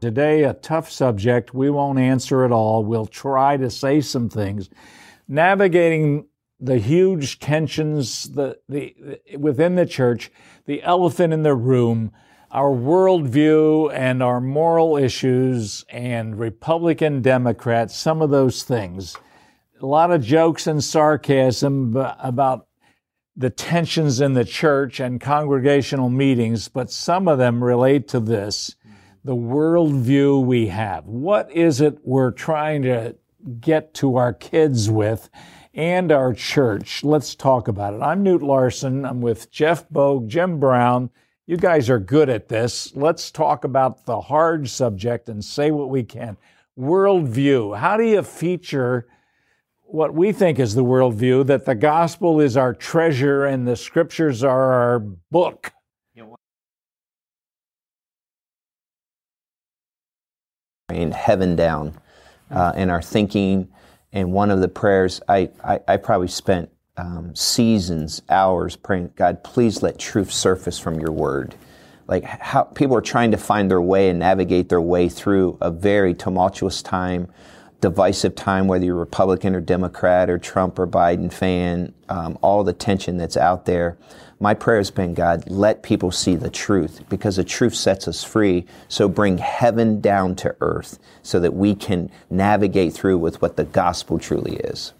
Today, a tough subject. We won't answer it all. We'll try to say some things. Navigating the huge tensions the, the, within the church, the elephant in the room, our worldview and our moral issues and Republican Democrats, some of those things. A lot of jokes and sarcasm about the tensions in the church and congregational meetings, but some of them relate to this the worldview we have. What is it we're trying to get to our kids with and our church? Let's talk about it. I'm Knute Larson. I'm with Jeff Bogue, Jim Brown. You guys are good at this. Let's talk about the hard subject and say what we can. Worldview. How do you feature what we think is the worldview that the gospel is our treasure and the scriptures are our book? In heaven down uh, in our thinking. And one of the prayers, I, I, I probably spent um, seasons, hours praying, God, please let truth surface from your word. Like how people are trying to find their way and navigate their way through a very tumultuous time, divisive time, whether you're Republican or Democrat or Trump or Biden fan, um, all the tension that's out there my prayer has been, God, let people see the truth because the truth sets us free. So bring heaven down to earth so that we can navigate through with what the gospel truly is.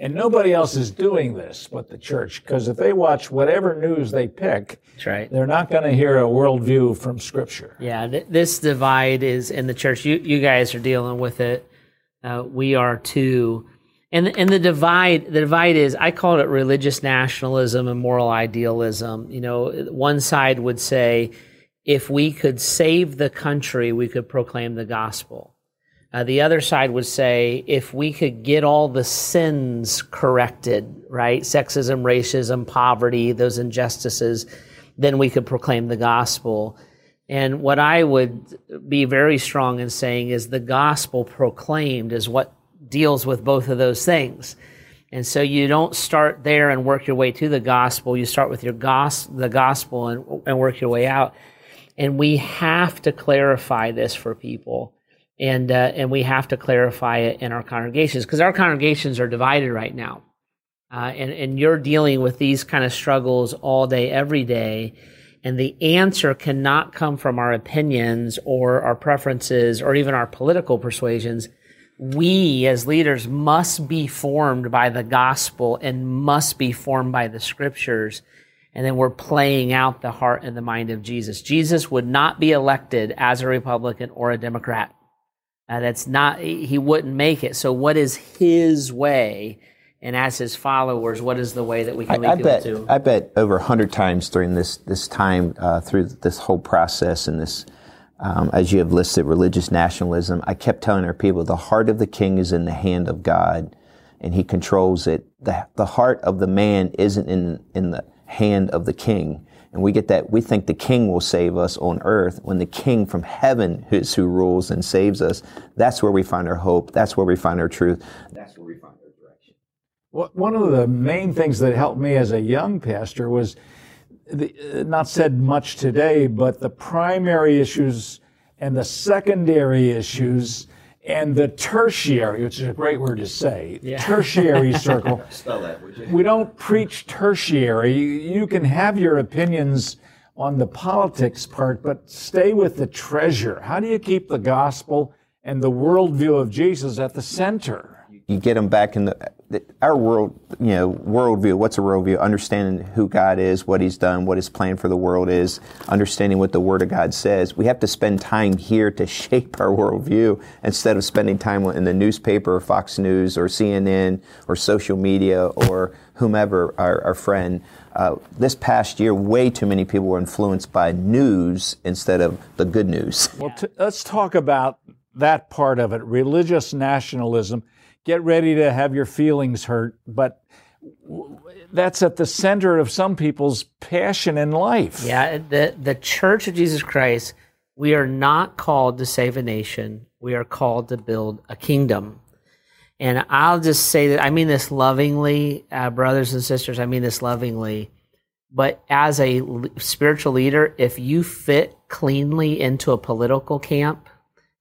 And nobody else is doing this but the church, because if they watch whatever news they pick, That's right. they're not going to hear a worldview from Scripture. Yeah, th- this divide is in the church. You, you guys are dealing with it. Uh, we are too. And and the divide the divide is I call it religious nationalism and moral idealism. You know, one side would say if we could save the country, we could proclaim the gospel. Uh, the other side would say if we could get all the sins corrected, right? Sexism, racism, poverty, those injustices, then we could proclaim the gospel. And what I would be very strong in saying is the gospel proclaimed is what deals with both of those things. And so you don't start there and work your way to the gospel. You start with your gos- the gospel and, and work your way out. And we have to clarify this for people. And, uh, and we have to clarify it in our congregations because our congregations are divided right now. Uh, and, and you're dealing with these kind of struggles all day, every day. And the answer cannot come from our opinions or our preferences or even our political persuasions we as leaders must be formed by the gospel and must be formed by the scriptures. And then we're playing out the heart and the mind of Jesus. Jesus would not be elected as a Republican or a Democrat. Uh, that's not, he wouldn't make it. So what is his way? And as his followers, what is the way that we can lead I, I people bet, to? I bet over a hundred times during this, this time, uh, through this whole process and this, um, as you have listed, religious nationalism. I kept telling our people the heart of the king is in the hand of God and he controls it. The, the heart of the man isn't in, in the hand of the king. And we get that, we think the king will save us on earth when the king from heaven is who rules and saves us. That's where we find our hope. That's where we find our truth. That's where we find our direction. Well, one of the main things that helped me as a young pastor was the, uh, not said much today, but the primary issues and the secondary issues and the tertiary, which is a great word to say, yeah. tertiary circle. Spell that, would you? We don't preach tertiary. You can have your opinions on the politics part, but stay with the treasure. How do you keep the gospel and the worldview of Jesus at the center? You get them back in the our world, you know, worldview. What's a worldview? Understanding who God is, what He's done, what His plan for the world is, understanding what the Word of God says. We have to spend time here to shape our worldview instead of spending time in the newspaper or Fox News or CNN or social media or whomever our, our friend. Uh, this past year, way too many people were influenced by news instead of the good news. Well, t- let's talk about that part of it religious nationalism get ready to have your feelings hurt, but that's at the center of some people's passion in life. Yeah, the the Church of Jesus Christ, we are not called to save a nation. We are called to build a kingdom. And I'll just say that I mean this lovingly, uh, brothers and sisters. I mean this lovingly. But as a spiritual leader, if you fit cleanly into a political camp,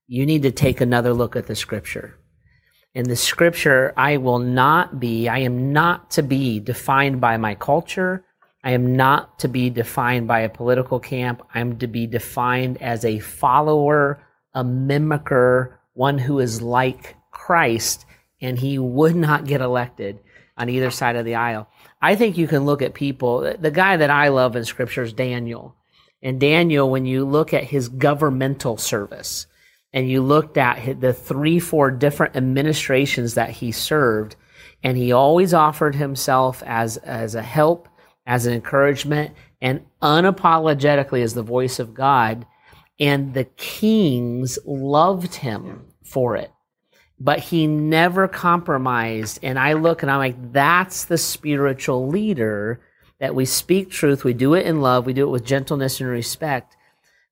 you need to take another look at the scripture. In the scripture, I will not be, I am not to be defined by my culture. I am not to be defined by a political camp. I'm to be defined as a follower, a mimicker, one who is like Christ, and he would not get elected on either side of the aisle. I think you can look at people. The guy that I love in scripture is Daniel. And Daniel, when you look at his governmental service and you looked at the three, four different administrations that he served, and he always offered himself as, as a help, as an encouragement, and unapologetically as the voice of God. And the kings loved him for it but he never compromised. And I look and I'm like, that's the spiritual leader that we speak truth, we do it in love, we do it with gentleness and respect.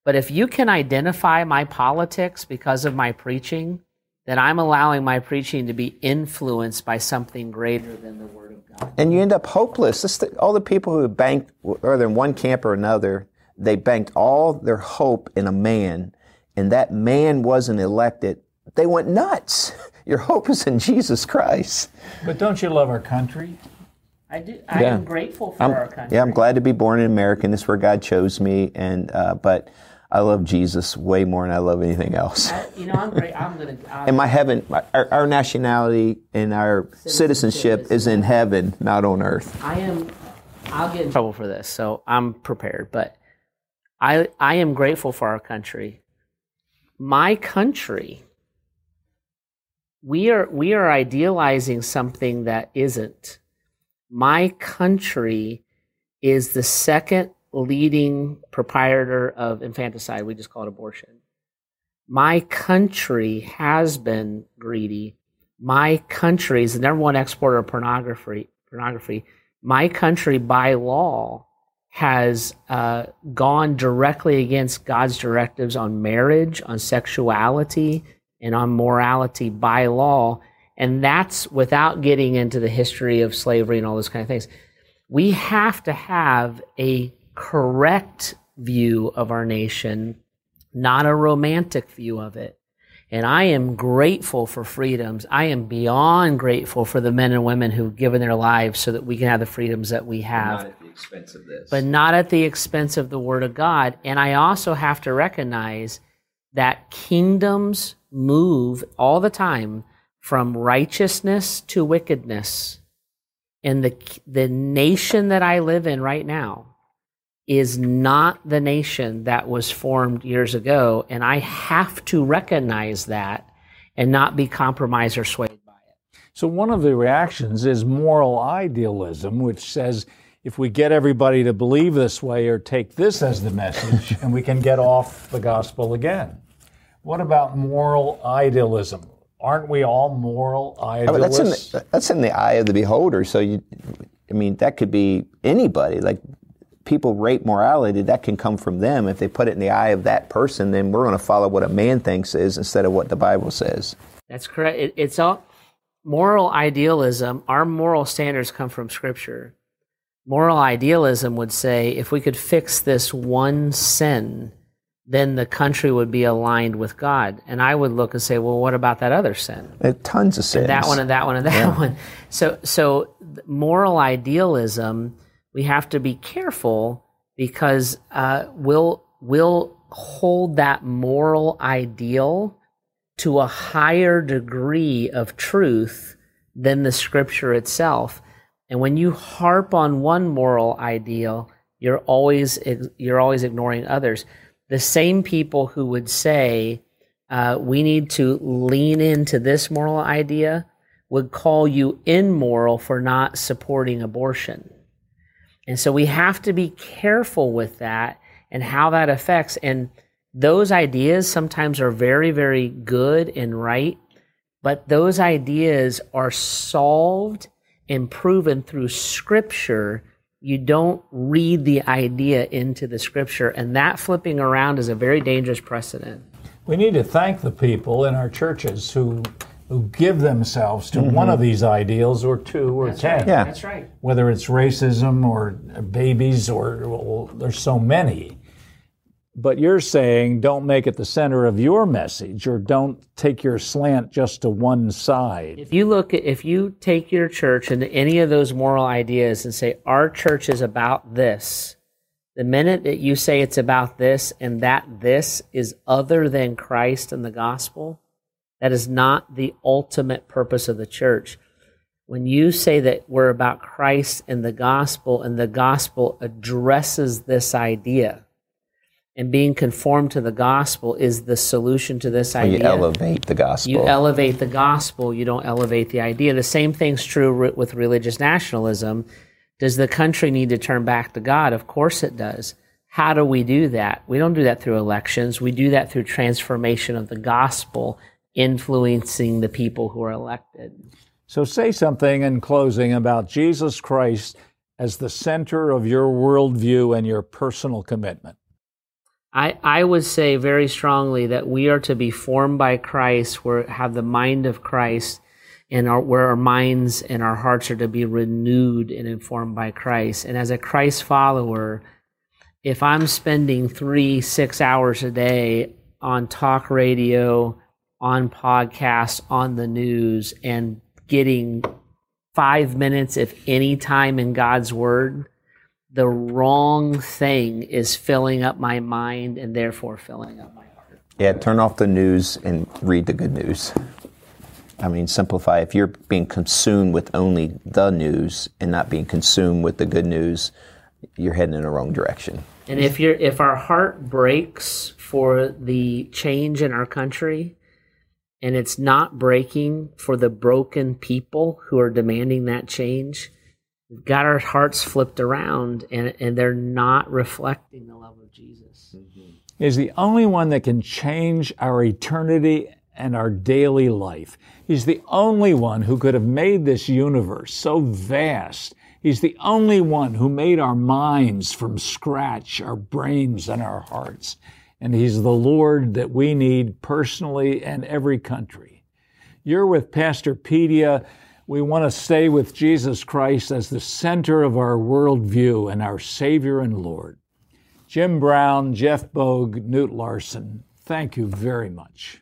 But if you can identify my politics because of my preaching, then I'm allowing my preaching to be influenced by something greater than the Word of God. And you end up hopeless. The, all the people who banked, whether in one camp or another, they banked all their hope in a man, and that man wasn't elected. They went nuts. Your hope is in Jesus Christ. But don't you love our country? I do. I yeah. am grateful for I'm, our country. Yeah, I'm glad to be born in America. And this is where God chose me. And uh, but I love Jesus way more than I love anything else. I, you know, I'm great. I'm gonna. I'm, and my heaven, our, our, nationality and our citizenship, citizenship is in heaven, not on earth. I am. I'll get in trouble for this, so I'm prepared. But I I am grateful for our country. My country we are we are idealizing something that isn't. My country is the second leading proprietor of infanticide. We just call it abortion. My country has been greedy. My country is the number one exporter of pornography. Pornography. My country, by law, has uh, gone directly against God's directives on marriage, on sexuality, and on morality by law. And that's without getting into the history of slavery and all those kind of things. We have to have a correct view of our nation, not a romantic view of it. And I am grateful for freedoms. I am beyond grateful for the men and women who've given their lives so that we can have the freedoms that we have. But not at the expense of this. But not at the expense of the Word of God. And I also have to recognize that kingdoms move all the time from righteousness to wickedness. And the, the nation that I live in right now is not the nation that was formed years ago. And I have to recognize that and not be compromised or swayed by it. So, one of the reactions is moral idealism, which says if we get everybody to believe this way or take this as the message, and we can get off the gospel again. What about moral idealism? Aren't we all moral idealists? I mean, that's, in the, that's in the eye of the beholder. So you, I mean, that could be anybody. Like people rate morality, that can come from them. If they put it in the eye of that person, then we're going to follow what a man thinks is instead of what the Bible says. That's correct. It, it's all moral idealism. Our moral standards come from Scripture. Moral idealism would say if we could fix this one sin, then the country would be aligned with God. And I would look and say, well, what about that other sin? There tons of sins. And that one and that one and that yeah. one. So, so moral idealism, we have to be careful because uh, we'll we'll hold that moral ideal to a higher degree of truth than the Scripture itself. And when you harp on one moral ideal, you're always you're always ignoring others the same people who would say uh, we need to lean into this moral idea would call you immoral for not supporting abortion. And so we have to be careful with that and how that affects. And those ideas sometimes are very, very good and right, but those ideas are solved and proven through scripture you don't read the idea into the scripture, and that flipping around is a very dangerous precedent. We need to thank the people in our churches who who give themselves to mm-hmm. one of these ideals or two or That's ten. Right. Yeah. That's right. Whether it's racism or babies or well, there's so many. but you're saying don't make it the center of your message or don't take your slant just to one side. If you look at, if you take your church into any of those moral ideas and say, our church is about this, the minute that you say it's about this and that this is other than Christ and the gospel, that is not the ultimate purpose of the church. When you say that we're about Christ and the gospel, and the gospel addresses this idea, and being conformed to the gospel is the solution to this idea. you elevate the gospel. You elevate the gospel, you don't elevate the idea. The same thing's true with religious nationalism. Does the country need to turn back to God? Of course it does. How do we do that? We don't do that through elections. We do that through transformation of the gospel influencing the people who are elected. So say something in closing about Jesus Christ as the center of your worldview and your personal commitment. I, I would say very strongly that we are to be formed by Christ, where have the mind of Christ, and our, where our minds and our hearts are to be renewed and informed by Christ. And as a Christ follower, if I'm spending three, six hours a day on talk radio, on podcasts, on the news, and getting five minutes, if any time in God's Word, the wrong thing is filling up my mind and therefore filling up my heart. Yeah, turn off the news and read the good news. I mean, simplify. If you're being consumed with only the news and not being consumed with the good news, you're heading in the wrong direction. And if you're if our heart breaks for the change in our country and it's not breaking for the broken people who are demanding that change, we've got our hearts flipped around and, and they're not reflecting the love of Jesus. Mm-hmm. He's the only one that can change our eternity and our daily life. He's the only one who could have made this universe so vast. He's the only one who made our minds from scratch, our brains and our hearts. And He's the Lord that we need personally and every country. You're with Pastorpedia. We want to stay with Jesus Christ as the center of our worldview and our Savior and Lord. Jim Brown, Jeff Bogue, Knute Larson, thank you very much.